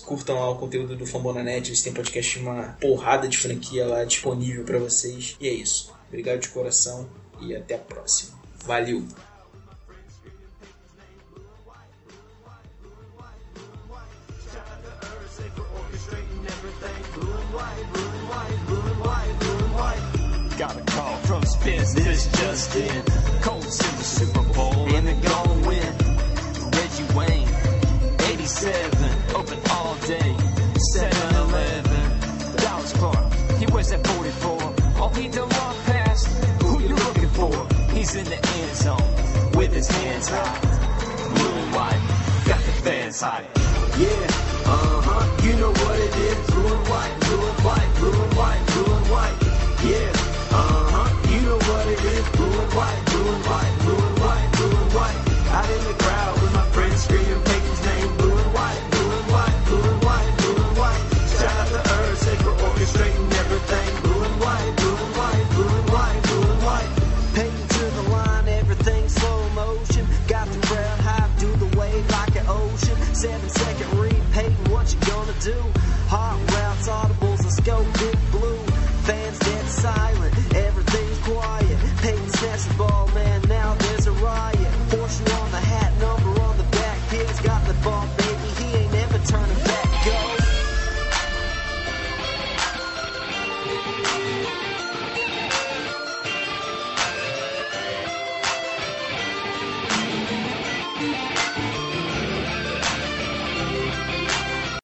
curtam lá o conteúdo do Fambonanet. Eles têm podcast uma porrada de franquia lá disponível para vocês. E é isso. Obrigado de coração e até a próxima. Valeu! Got a call from Spence, this just in. Colts in the Super Bowl and they're gonna win. Reggie Wayne, 87, open all day. 7-Eleven, Dallas Clark, he wears that 44. All he done walk past, who you looking for? He's in the end zone with his hands high. Blue and white, got the fans high. Yeah, uh huh, you know what it is. Blue and white blue and white, blue and white, blue and white, blue and white. Out in the